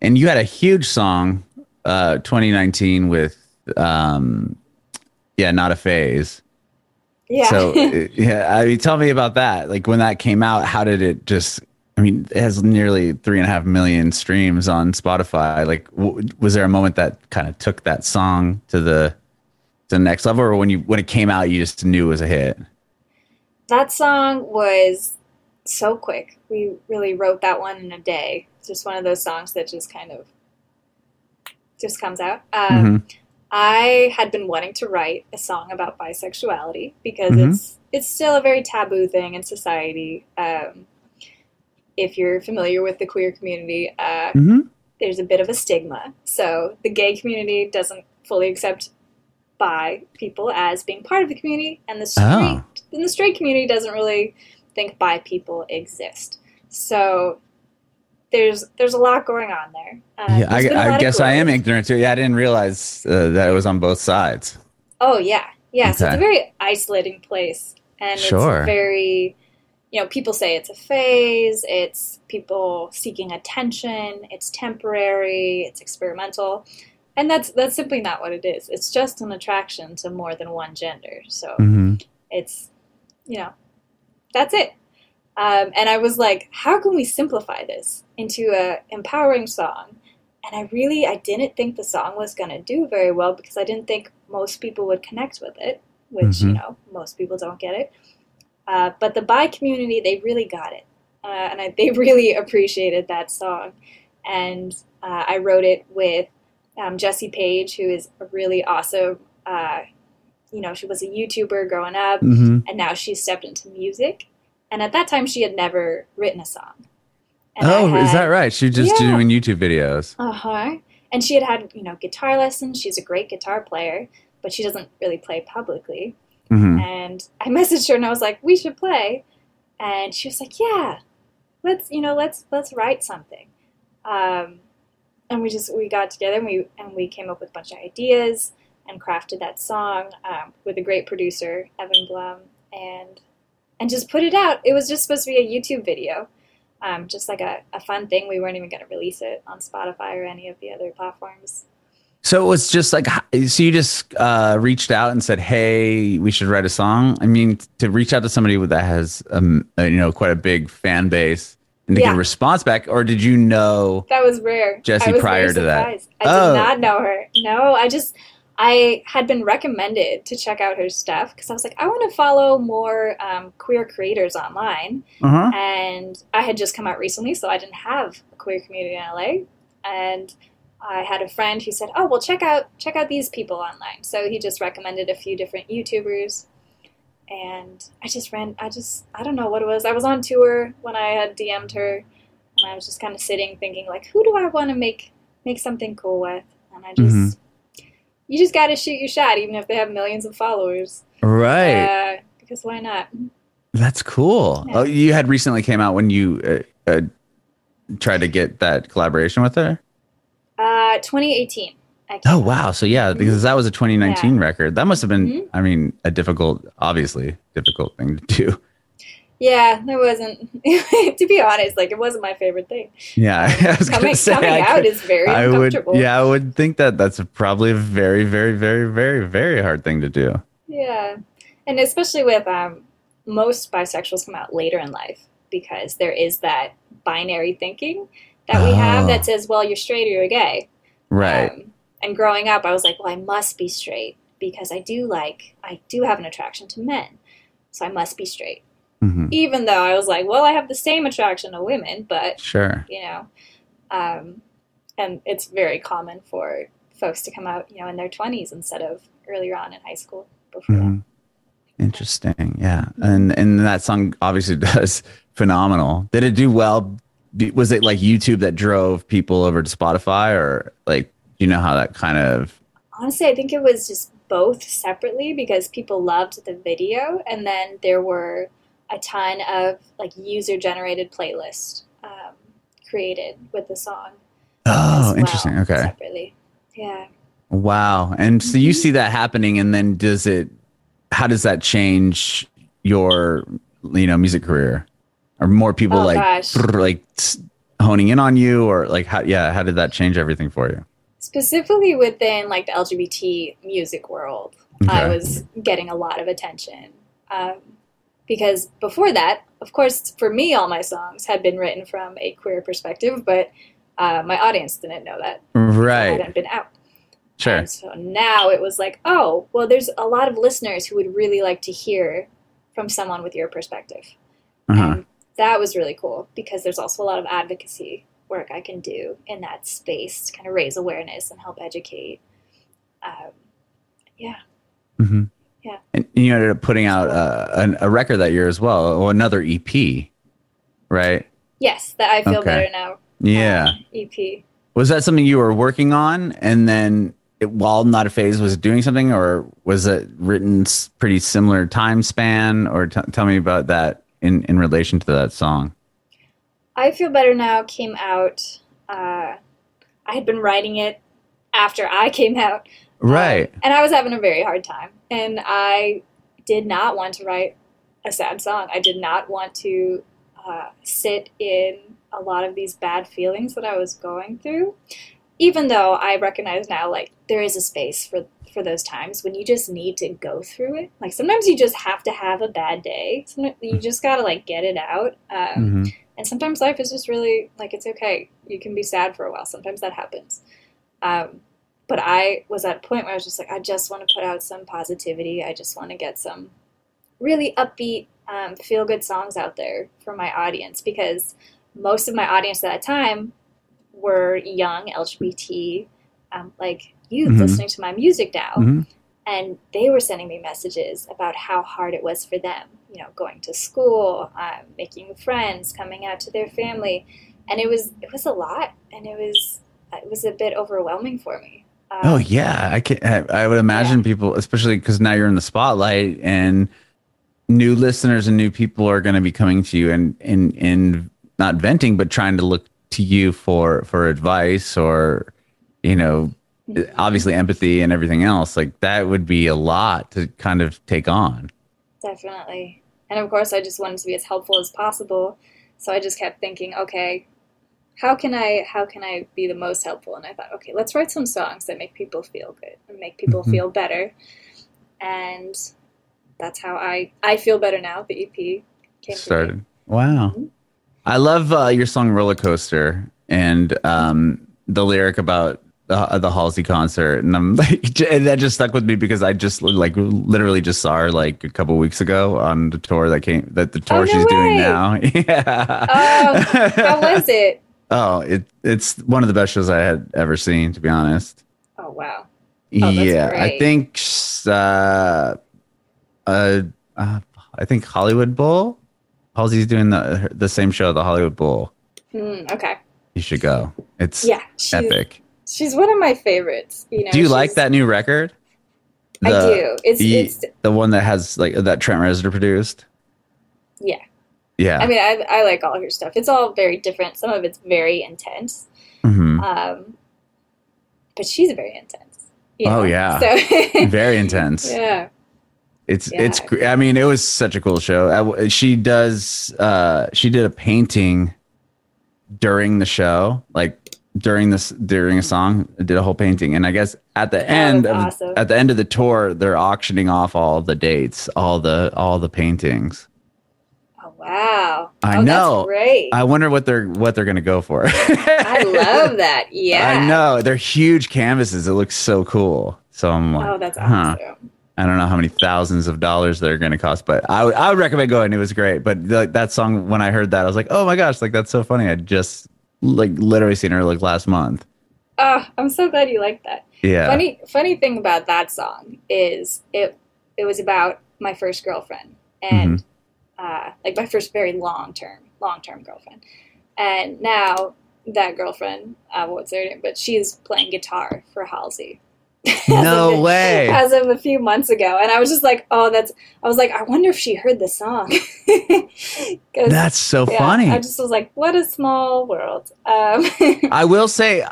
And you had a huge song, uh, 2019 with, um, yeah, not a phase.
yeah.
So [laughs] uh, yeah, I mean, tell me about that. Like when that came out, how did it just? I mean, it has nearly three and a half million streams on Spotify. Like, w- was there a moment that kind of took that song to the to the next level, or when you when it came out, you just knew it was a hit?
That song was so quick. We really wrote that one in a day. It's just one of those songs that just kind of just comes out. Um,
Mhm.
I had been wanting to write a song about bisexuality because
Mhm.
it's it's still a very taboo thing in society. Um, if you're familiar with the queer community, uh,
hmm
there's a bit of a stigma. So the gay community doesn't fully accept bi people as being part of the community, and the straight
Oh.
and the straight community doesn't really think bi people exist. So there's there's a lot going on there. Uh,
Yeah,
there's been a
I, I guess I am ignorant too. Yeah, I didn't realize uh, that it was on both sides.
Oh yeah, yeah. So it's a very isolating place, and
Sure.
it's very, you know, people say it's a phase. It's people seeking attention. It's temporary. It's experimental, and that's that's simply not what it is. It's just an attraction to more than one gender. So
hmm
it's, you know, that's it. Um, and I was like, how can we simplify this into an empowering song? And I really, I didn't think the song was going to do very well because I didn't think most people would connect with it, which, you
Mhm.
know, most people don't get it. Uh, but the bi community, they really got it. Uh, and I, they [laughs] really appreciated that song. And uh, I wrote it with um, Jessie Paege, who is a really awesome, uh, you know, she was a YouTuber growing up
hmm
and now she's stepped into music. And at that time, she had never written a song. And
Oh, is that right? She's just
Yeah.
doing YouTube videos.
Uh huh. And she had had, you know, guitar lessons. She's a great guitar player, but she doesn't really play publicly.
hmm
And I [laughs] messaged her and I was like, "We should play," and she was like, "Yeah, let's, you know, let's let's write something." Um, and we just we got together and we and we came up with a bunch of ideas and crafted that song um, with a great producer, Evan Blum, and and just put it out. It was just supposed to be a YouTube video, um, just like a, a fun thing. We weren't even going to release it on Spotify or any of the other platforms.
So it was just like, so you just uh, reached out and said, "Hey, we should write a song." I mean, to reach out to somebody that has, um, uh, you know, quite a big fan base and to get a response back, or did you know?
That was rare.
Jessie prior to that.
I
Oh.
did not know her. No, I just I had been recommended to check out her stuff because I was like, I want to follow more um, queer creators online,
Uh huh.
and I had just come out recently, so I didn't have a queer community in LA, and I had a friend who said, "Oh, well, check out check out these people online." So he just recommended a few different YouTubers, and I just ran. I just I don't know what it was. I was on tour when I had DM'd her, and I was just kind of sitting thinking like, who do I want to make make something cool with? And I just
Mhm.
You just got to shoot your shot, even if they have millions of followers.
Right.
Uh, because why not?
That's cool.
Yeah.
Oh, you had recently came out when you uh, uh, tried to get that collaboration with her.
Uh, 2018.
Oh wow! So yeah, because that was a 2019 record. That must have been,
Mhm.
I mean, a difficult, obviously difficult thing to do.
Yeah, there wasn't. [laughs] to be honest, like it wasn't my favorite thing.
Yeah, [laughs] I was
Coming,
say
coming
I
out
could-
is very
I would,
uncomfortable.
yeah, I would think that that's probably a very, very, very, very, very hard thing to do.
Yeah, and especially with um, most bisexuals come out later in life because there is that binary thinking that we have
Oh.
that says, well, you're straight or you're gay.
Right.
Um, and growing up, I was like, well, I must be straight because I do like, I do have an attraction to men, so I must be straight.
Hmm
Even though I was like, well, I have the same attraction to women, but
Sure.
you know, um, and it's very common for folks to come out, you know, in their twenties instead of earlier on in high school. Before that.
Mhm. Interesting. Yeah. And and that song obviously [laughs] does phenomenal. Did it do well? Was it like YouTube that drove people over to Spotify or like do you know how that kind of
Honestly, I think it was just both separately because people loved the video, and then there were a ton of like user generated playlists um, created with the song.
Oh,
well,
interesting. Okay.
Separately, yeah.
Wow. And so you
Mhm.
see that happening and then does it how does that change your you know music career? Are more people
Oh,
like
gosh.
like honing in on you or like how yeah, how did that change everything for you?
Specifically within like the LGBT music world, I was getting a lot of attention. Um, because before that, of course, for me, all my songs had been written from a queer perspective, but uh, my audience didn't know that. I
Right.
hadn't been out.
Sure.
And so now it was like, oh, well, there's a lot of listeners who would really like to hear from someone with your perspective.
Uh-huh.
And that was really cool because there's also a lot of advocacy work I can do in that space to kind of raise awareness and help educate. Um, yeah.
hmm
Yeah.
And you ended up putting out uh, an, a record that year as well, or another EP, right?
Yes, that I feel
Okay.
better now.
Yeah.
um, EP.
Was that something you were working on, and then it, while not a phase was it doing something, or was it written pretty similar time span? Or t- tell me about that in in relation to that song.
I Feel Better Now came out. Uh, I had been writing it after I came out.
Right.
Um, and I was having a very hard time. And I did not want to write a sad song. I did not want to uh, sit in a lot of these bad feelings that I was going through. Even though I recognize now, like, there is a space for, for those times when you just need to go through it. Like, sometimes you just have to have a bad day. Sometimes you just gotta, like, get it out. Um,
Mhm.
and sometimes life is just really like it's okay. You can be sad for a while. Sometimes that happens. Um, but I was at a point where I was just like, I just want to put out some positivity. I just want to get some really upbeat, um, feel good songs out there for my audience because most of my audience at that time were young LGBT, um, like youth
Mhm.
listening to my music now
Mhm.
and they were sending me messages about how hard it was for them you know going to school um, making friends coming out to their family and it was it was a lot and it was it was a bit overwhelming for me um,
Oh yeah, I can. I I would imagine people, especially because now you're in the spotlight, and new listeners and new people are going to be coming to you and and and not venting, but trying to look to you for for advice or you know, obviously empathy and everything else. Like that would be a lot to kind of take on.
definitely and of course i just wanted to be as helpful as possible so i just kept thinking okay how can i how can i be the most helpful and i thought okay let's write some songs that make people feel good and make people
Mhm.
feel better and that's how i i feel better now the ep came to me.
started. Wow.
Mhm.
I love uh, your song Roller Coaster and um, the lyric about the, the Halsey concert. And I'm [laughs] like, and that just stuck with me because I just like literally just saw her like a couple weeks ago on the tour that came, that the tour
Oh, no
she's doing now. [laughs] Yeah.
Oh, how was it
oh, it, it's one of the best shows I had ever seen, to be honest.
oh wow that's
yeah. I think, uh, uh, uh, I think Hollywood Bowl. Halsey's doing the the same show, the Hollywood Bowl.
Hmm, okay
You should go. It's
yeah she's,
epic.
she's one of my favorites you know
do you like that new record?
i do it's
the,
it's
the one that has like that Trent Reznor produced.
yeah
Yeah.
i mean I, I like all her stuff it's all very different some of it's very intense
Mhm.
um but she's very intense
Oh,
know?
yeah.
so [laughs]
Very intense.
yeah
It's
Yeah.
it's. I mean, it was such a cool show. I she does. Uh, she did a painting during the show, like during this during a song. Did a whole painting, and I guess at the
That
end of
awesome.
at the end of the tour, they're auctioning off all the dates, all the all the paintings.
Wow
I
oh,
know.
that's great
I wonder what they're what they're gonna go for. [laughs]
I love that [laughs] yeah
I know they're huge canvases. It looks so cool. So I'm like,
oh that's
huh. I don't know how many thousands of dollars they're going to cost, but I would I would recommend going. It was great. But the, that song, when I heard that, I was like, oh my gosh, like that's so funny. I just like literally seen her like last month.
oh i'm so glad you like that
Yeah.
Funny funny thing about that song is it it was about my first girlfriend and mm-hmm. Uh, like my first very long term long term girlfriend, and now that girlfriend I won't her name, but she's playing guitar for Halsey. [laughs] As
No
of-
way.
As of a few months ago, and I was just like, "Oh, that's." I was like, "I wonder if she heard the song." [laughs]
That's so
yeah,
funny.
I just was like, "What a small world." Um, [laughs]
I will say,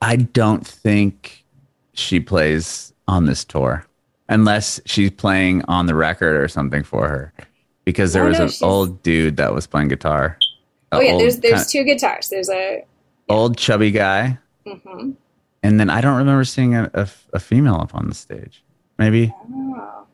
I don't think she plays on this tour unless she's playing on the record or something for her. Because there
No,
was
no,
an
she's-
old dude that was playing guitar.
oh yeah,
old,
there's there's two guitars. There's a.
old chubby guy.
hmm
And then I don't remember seeing a, a, a female up on the stage. Maybe.
Oh.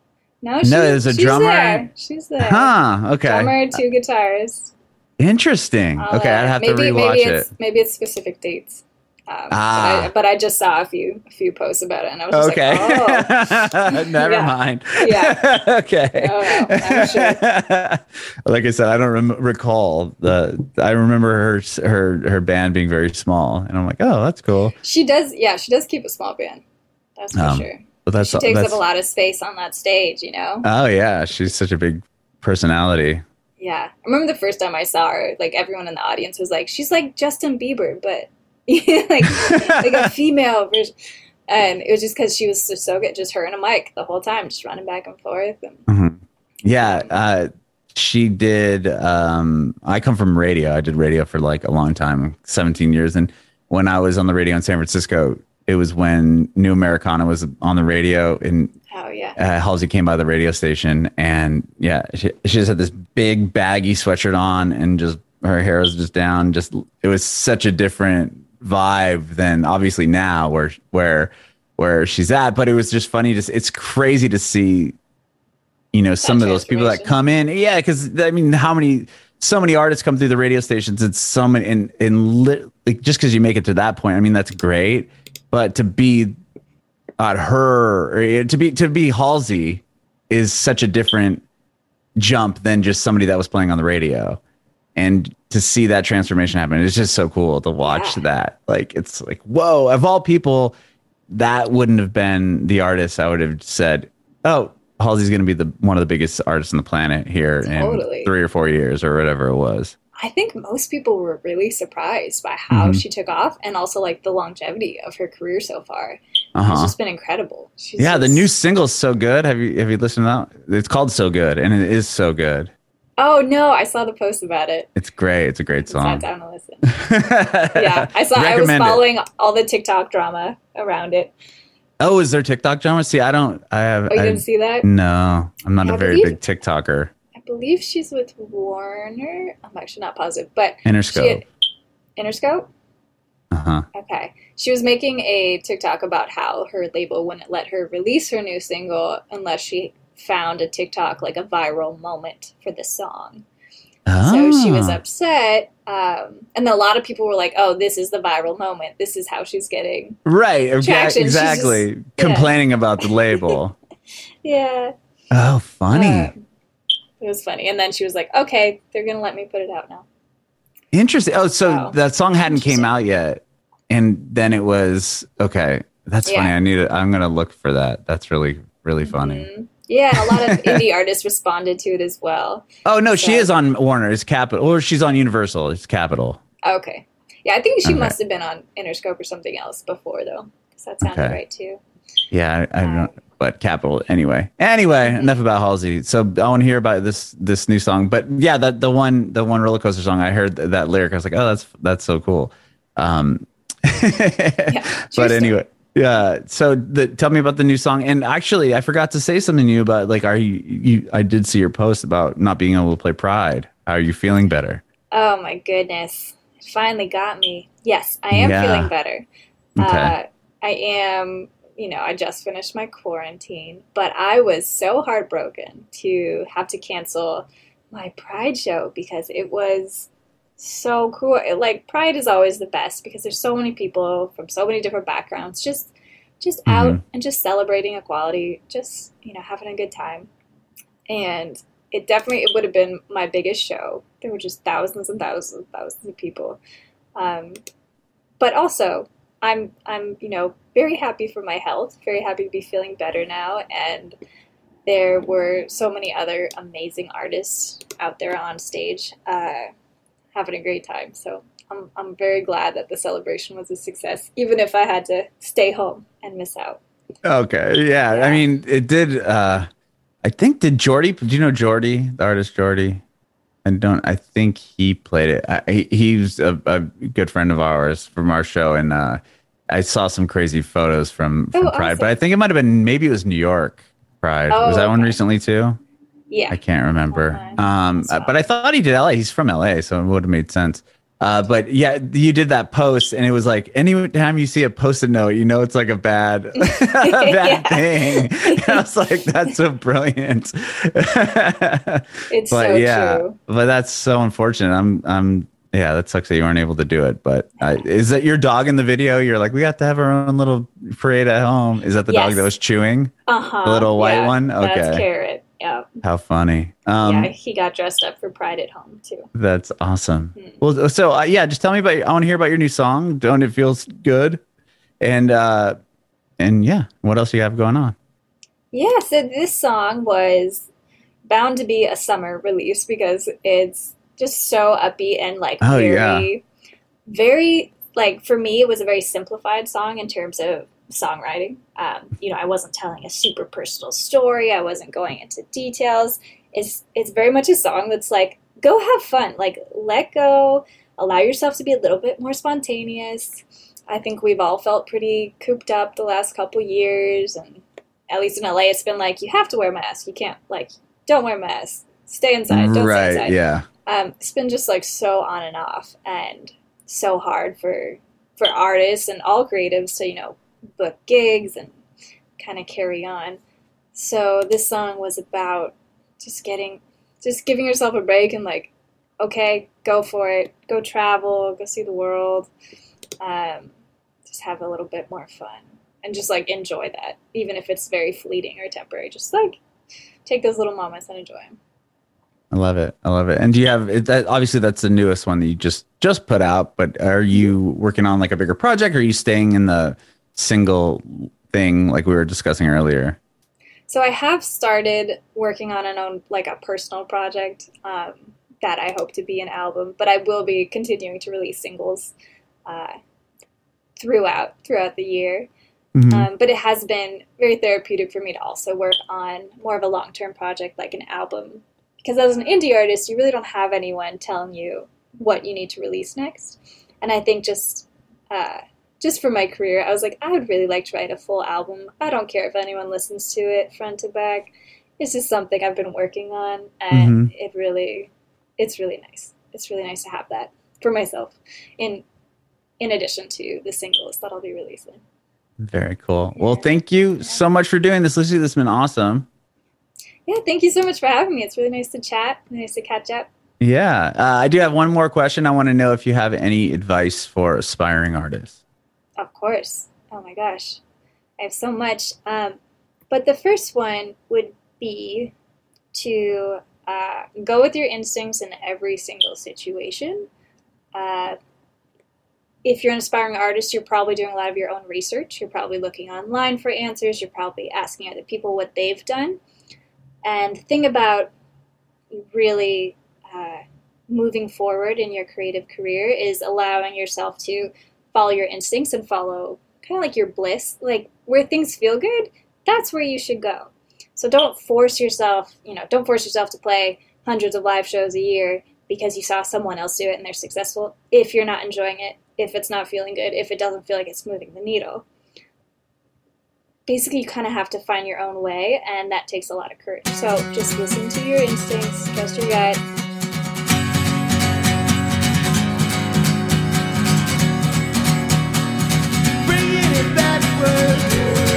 No, she's,
there's a
she's
drummer.
There. She's there.
Huh. Okay.
Drummer, two guitars.
Interesting.
I'll,
okay,
uh,
I'd have
maybe,
to rewatch
maybe
it.
Maybe it's specific dates. Um,
Ah.
but, I, but I just saw a few a few posts about it, and I was just
Okay.
like, oh, [laughs]
Never
Yeah.
mind.
Yeah. [laughs]
okay.
Oh, no, I'm [laughs]
like I said, I don't rem- recall the. I remember her her her band being very small, and I'm like, oh, that's cool.
she does. Yeah, she does keep a small band. That's for
Um,
sure.
But that's
She takes
that's.
up a lot of space on that stage, you know.
oh yeah, she's such a big personality.
Yeah, I remember the first time I saw her. Like everyone in the audience was like, "She's like Justin Bieber, but [laughs] like like a [laughs] female version." And it was just because she was so, so good, just her and a mic the whole time, just running back and forth. And
Mhm. Yeah, uh, she did. Um, I come from radio. I did radio for like a long time, 17 years. And when I was on the radio in San Francisco, it was when New Americana was on the radio, and
oh yeah,
uh, Halsey came by the radio station, and yeah, she, she just had this big baggy sweatshirt on, and just her hair was just down. Just it was such a different vibe than obviously now, where where where she's at. But it was just funny. Just it's crazy to see, you know, some of those people that come in. Yeah, because I mean, how many? So many artists come through the radio stations. It's so many, and and lit, like just because you make it to that point, I mean, that's great. But to be at her eh, to be to be Halsey is such a different jump than just somebody that was playing on the radio. And to see that transformation happen, it's just so cool to watch
Yeah.
that. Like it's like, whoa, of all people, that wouldn't have been the artist I would have said, Oh, Halsey's gonna be the one of the biggest artists on the planet here
Totally.
in three or four years or whatever it was.
I think most people were really surprised by how
Mhm.
she took off, and also like the longevity of her career so far. It's
Uh-huh.
just been incredible. She's
Yeah, the
just-
new single's so good. Have you have you listened to that? It's called So Good and it is so good.
Oh no, I saw the post about it.
It's great. It's a great song
Sat
song.
down to listen. [laughs] Yeah, I saw. I was
Recommend it.
following all the TikTok drama around it.
Oh, is there TikTok drama? See, I don't. I have.
Oh, you
I-
didn't see that?
no, I'm not
I
a very
believe-
big TikToker.
I believe she's with Warner. I'm actually not positive, but
Interscope.
she had Interscope.
Uh huh.
Okay. She was making a TikTok about how her label wouldn't let her release her new single unless she found a TikTok like a viral moment for the song. So she was
Ah.
upset. Um, and a lot of people were like, oh, this is the viral moment. This is how she's getting.
Right.
Traction,
Exactly.
just-
Complaining about the label. [laughs]
Yeah.
oh, funny.
Um, it was funny. And then she was like, okay, they're going to let me put it out now.
Interesting. Oh, so
Wow.
that song hadn't came out yet, and then it was okay. That's
Yeah.
funny. I need. To, I'm gonna look for that. That's really really funny.
Mhm. Yeah. A lot of [laughs] indie artists responded to it as well.
Oh no, she is on Warner. It's Capitol, or she's on Universal. It's Capitol.
Okay. Yeah, I think she
Okay.
must have been on Interscope or something else before, though, because that sounded
Okay.
right too.
Yeah, I, I don't. But Capitol anyway. Anyway, enough about Halsey. So I want to hear about this this new song. But yeah, that the one the one roller coaster song. I heard th- that lyric. I was like, oh, that's that's so cool. Um, [laughs]
true
but
story.
Yeah. So the, tell me about the new song. And actually, I forgot to say something to you about like, are you you? I did see your post about not being able to play Pride. How are you feeling better?
Oh my goodness. It finally got me. Yes, I am
Yeah.
feeling better.
Okay.
Uh, I am, you know, I just finished my quarantine, but I was so heartbroken to have to cancel my Pride show because it was so cool. Like Pride is always the best because there's so many people from so many different backgrounds just just out
Mhm.
and just celebrating equality, just, you know, having a good time. And it definitely it would have been my biggest show. There were just thousands and thousands and thousands of people. Um, but also, I'm I'm you know very happy for my health, very happy to be feeling better now, and there were so many other amazing artists out there on stage, uh, having a great time. So I'm I'm very glad that the celebration was a success, even if I had to stay home and miss out.
Okay. Yeah. I mean, it did. Uh, I think did Jordy? Do you know Jordy, the artist Jordy? I don't. I think he played it. I, he, he's a, a good friend of ours from our show, and uh, I saw some crazy photos from, from
Oh,
Pride.
awesome.
But I think it might have been maybe it was New York Pride.
Oh,
was that one recently too?
Yeah,
I can't remember.
Okay.
Um, but I thought he did LA. He's from LA, so it would have made sense. Uh, but yeah, you did that post, and it was like anytime you see a post-it note, you know it's like a bad, [laughs] a bad [laughs]
Yeah.
thing. And [laughs] I was like, that's so brilliant.
it's
but
so
yeah,
true.
but that's so unfortunate. I'm, I'm, Yeah, that sucks that you weren't able to do it. But uh, is that your dog in the video? You're like, we got to have our own little parade at home. Is that the dog that was chewing?
Uh huh.
The little white one? Okay. That's.
Carrot. Yeah.
How funny. Um,
yeah. He got dressed up for Pride at home too.
That's awesome.
Hmm.
Well, so uh, yeah, just tell me about. I want to hear about your new song. Don't it feels good? And uh, and yeah, what else you have going on?
Yeah, so this song was bound to be a summer release because it's just so upbeat and like
Oh,
very, very like for me, it was a very simplified song in terms of songwriting. Um, you know, I wasn't telling a super personal story. I wasn't going into details. It's it's very much a song that's like go have fun, like let go, allow yourself to be a little bit more spontaneous. I think we've all felt pretty cooped up the last couple years and at least in LA, it's been like you have to wear a mask. You can't like don't wear a mask. Stay inside. Don't
right?
stay inside.
Yeah.
Um, it's been just like so on and off, and so hard for for artists and all creatives to you know book gigs and kind of carry on. So this song was about just getting, just giving yourself a break and like, okay, go for it. Go travel. Go see the world. Um, just have a little bit more fun and just like enjoy that, even if it's very fleeting or temporary. Just like take those little moments and enjoy them.
I love it. I love it. And do you have that? Obviously, that's the newest one that you just just put out. But are you working on like a bigger project? Or are you staying in the single thing like we were discussing earlier?
So I have started working on an own like a personal project um, that I hope to be an album, but I will be continuing to release singles uh, throughout throughout the year.
Mhm.
Um, but it has been very therapeutic for me to also work on more of a long term project like an album, because as an indie artist, you really don't have anyone telling you what you need to release next. And I think just uh, just for my career, I was like, I would really like to write a full album. I don't care if anyone listens to it front to back. It's just something I've been working on, and it really, it's really nice. It's really nice to have that for myself, in in addition to the singles that I'll be releasing.
Very cool. Well, thank you so much for doing this, Lucy. This has been awesome.
Yeah, thank you so much for having me. It's really nice to chat, nice to catch up.
Yeah, uh, I do have one more question. I want to know if you have any advice for aspiring artists.
Of course. Oh my gosh. I have so much. Um, but the first one would be to uh, go with your instincts in every single situation. Uh, if you're an aspiring artist, you're probably doing a lot of your own research. You're probably looking online for answers. You're probably asking other people what they've done. And the thing about really uh, moving forward in your creative career is allowing yourself to follow your instincts and follow kind of like your bliss, like where things feel good, that's where you should go. So don't force yourself, you know, don't force yourself to play hundreds of live shows a year because you saw someone else do it and they're successful if you're not enjoying it, if it's not feeling good, if it doesn't feel like it's moving the needle. Basically, you kind of have to find your own way, and that takes a lot of courage. So just listen to your instincts, trust your gut,
Bringing it backwards.